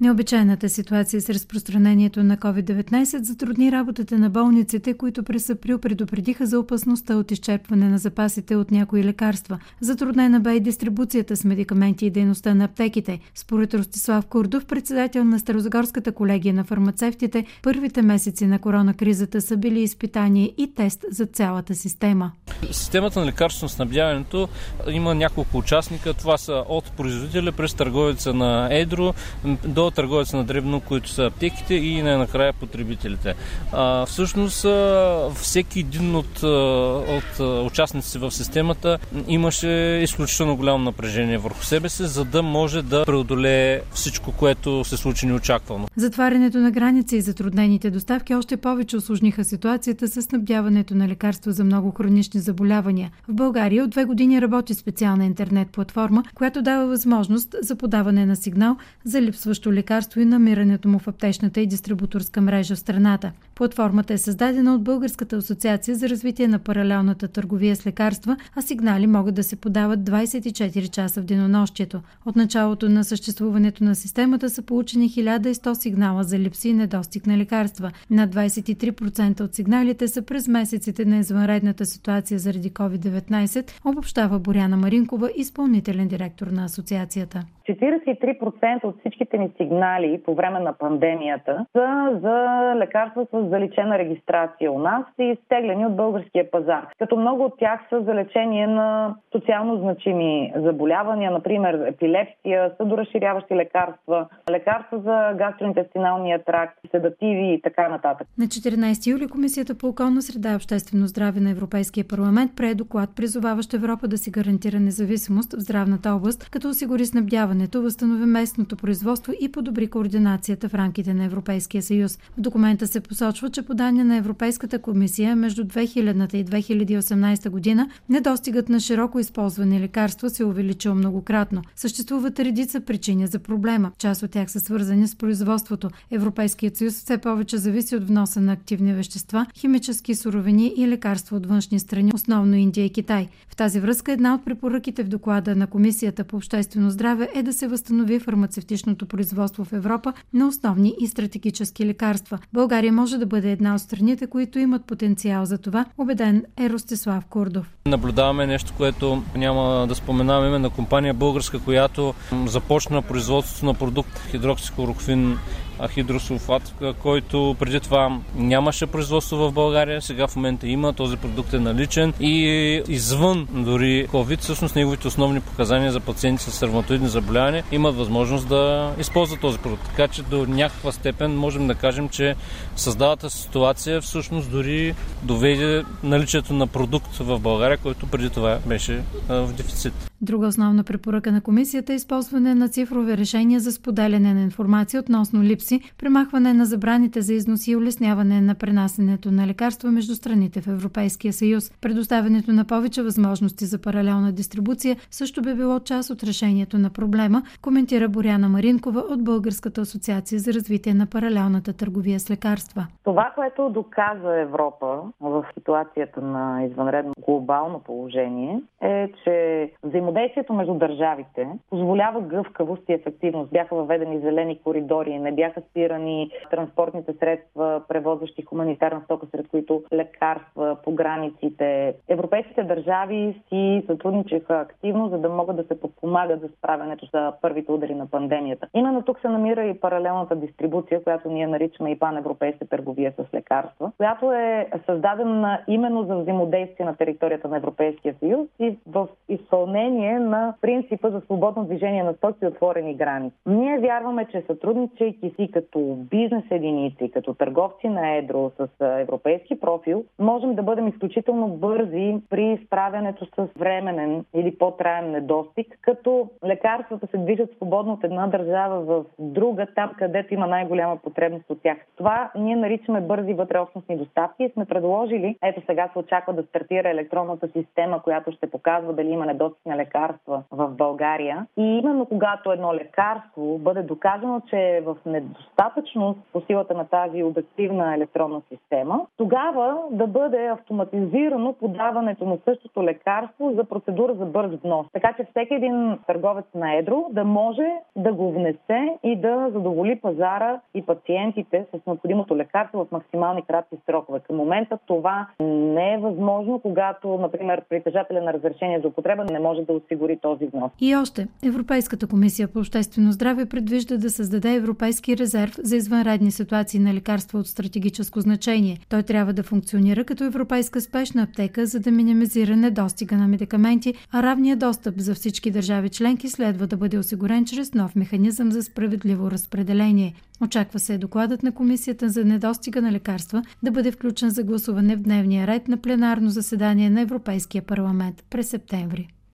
Необичайната ситуация с разпространението на COVID-19 затрудни работата на болниците, които през април предупредиха за опасността от изчерпване на запасите от някои лекарства. Затруднена бе и дистрибуцията с медикаменти и дейността на аптеките. Според Ростислав Курдов, председател на Старозагорската колегия на фармацевтите, първите месеци на коронакризата са били изпитание и тест за цялата система. Системата на лекарствено снабдяването има няколко участника. Това са от производителя през търговеца на Едро до търговец на дребно, които са аптеките и най-накрая потребителите. А, всъщност всеки един от, от участниците в системата имаше изключително голямо напрежение върху себе си, за да може да преодолее всичко, което се случи неочаквано. Затварянето на граници и затруднените доставки още повече осложниха ситуацията с снабдяването на лекарства за много хронични заболявания. В България от две години работи специална интернет платформа, която дава възможност за подаване на сигнал за липсващо лекарство и намирането му в аптечната и дистрибуторска мрежа в страната. Платформата е създадена от Българската асоциация за развитие на паралелната търговия с лекарства, а сигнали могат да се подават 24 часа в денонощието. От началото на съществуването на системата са получени 1100 сигнала за липси и недостиг на лекарства. На 23% от сигналите са през месеците на извънредната ситуация заради COVID-19, обобщава Боряна Маринкова, изпълнителен директор на асоциацията. 43% от всичките ни сигнали по време на пандемията са за лекарства с заличена регистрация у нас и изтеглени от българския пазар. Като много от тях са за лечение на социално значими заболявания, например епилепсия, съдоразширяващи лекарства, лекарства за гастроинтестиналния тракт, седативи и така нататък. На 14 юли Комисията по околна среда и обществено здраве на Европейския парламент прие доклад, призоваващ Европа да си гарантира независимост в здравната област, като осигури снабдяване сближаването, възстанови местното производство и подобри координацията в рамките на Европейския съюз. В документа се посочва, че по данни на Европейската комисия между 2000 и 2018 година недостигът на широко използвани лекарства се е увеличил многократно. Съществуват редица причини за проблема. Част от тях са свързани с производството. Европейският съюз все повече зависи от вноса на активни вещества, химически суровини и лекарства от външни страни, основно Индия и Китай. В тази връзка една от препоръките в доклада на Комисията по обществено здраве е да се възстанови фармацевтичното производство в Европа на основни и стратегически лекарства. България може да бъде една от страните, които имат потенциал за това, убеден е Ростислав Курдов. Наблюдаваме нещо, което няма да споменаваме на компания българска, която започна производството на продукт хидроксихлороквин хидросулфат, който преди това нямаше производство в България, сега в момента има, този продукт е наличен и извън дори COVID, всъщност неговите основни показания за пациенти с ревматоидни заболявания имат възможност да използват този продукт. Така че до някаква степен можем да кажем, че създавата ситуация всъщност дори доведе наличието на продукт в България, който преди това беше в дефицит. Друга основна препоръка на комисията е използване на цифрови решения за споделяне на информация относно липси, премахване на забраните за износ и улесняване на пренасенето на лекарства между страните в Европейския съюз. Предоставянето на повече възможности за паралелна дистрибуция също би било част от решението на проблема, коментира Боряна Маринкова от Българската асоциация за развитие на паралелната търговия с лекарства. Това, което доказа Европа в ситуацията на извънредно глобално положение е, че взаимодействието между държавите позволява гъвкавост и ефективност. Бяха въведени зелени коридори, не бяха спирани транспортните средства, превозващи хуманитарна стока, сред които лекарства по границите. Европейските държави си сътрудничаха активно, за да могат да се подпомагат за справянето за първите удари на пандемията. Именно тук се намира и паралелната дистрибуция, която ние наричаме и паневропейска търговия с лекарства, която е създадена именно за взаимодействие на територията на Европейския съюз и в изпълнение изпълнение на принципа за свободно движение на стоки и отворени граници. Ние вярваме, че сътрудничайки си като бизнес единици, като търговци на едро с европейски профил, можем да бъдем изключително бързи при справянето с временен или по-траен недостиг, като лекарствата се движат свободно от една държава в друга, там където има най-голяма потребност от тях. Това ние наричаме бързи вътреобщностни доставки и сме предложили, ето сега се очаква да стартира електронната система, която ще показва дали има недостиг на лекарства в България. И именно когато едно лекарство бъде доказано, че е в недостатъчност по силата на тази обективна електронна система, тогава да бъде автоматизирано подаването на същото лекарство за процедура за бърз внос. Така че всеки един търговец на едро да може да го внесе и да задоволи пазара и пациентите с необходимото лекарство в максимални кратки срокове. Към момента това не е възможно, когато, например, притежателя на разрешение за употреба не може да осигури този внос. И още, Европейската комисия по обществено здраве предвижда да създаде Европейски резерв за извънредни ситуации на лекарства от стратегическо значение. Той трябва да функционира като европейска спешна аптека, за да минимизира недостига на медикаменти, а равния достъп за всички държави членки следва да бъде осигурен чрез нов механизъм за справедливо разпределение. Очаква се докладът на Комисията за недостига на лекарства да бъде включен за гласуване в дневния ред на пленарно заседание на Европейския парламент през септември.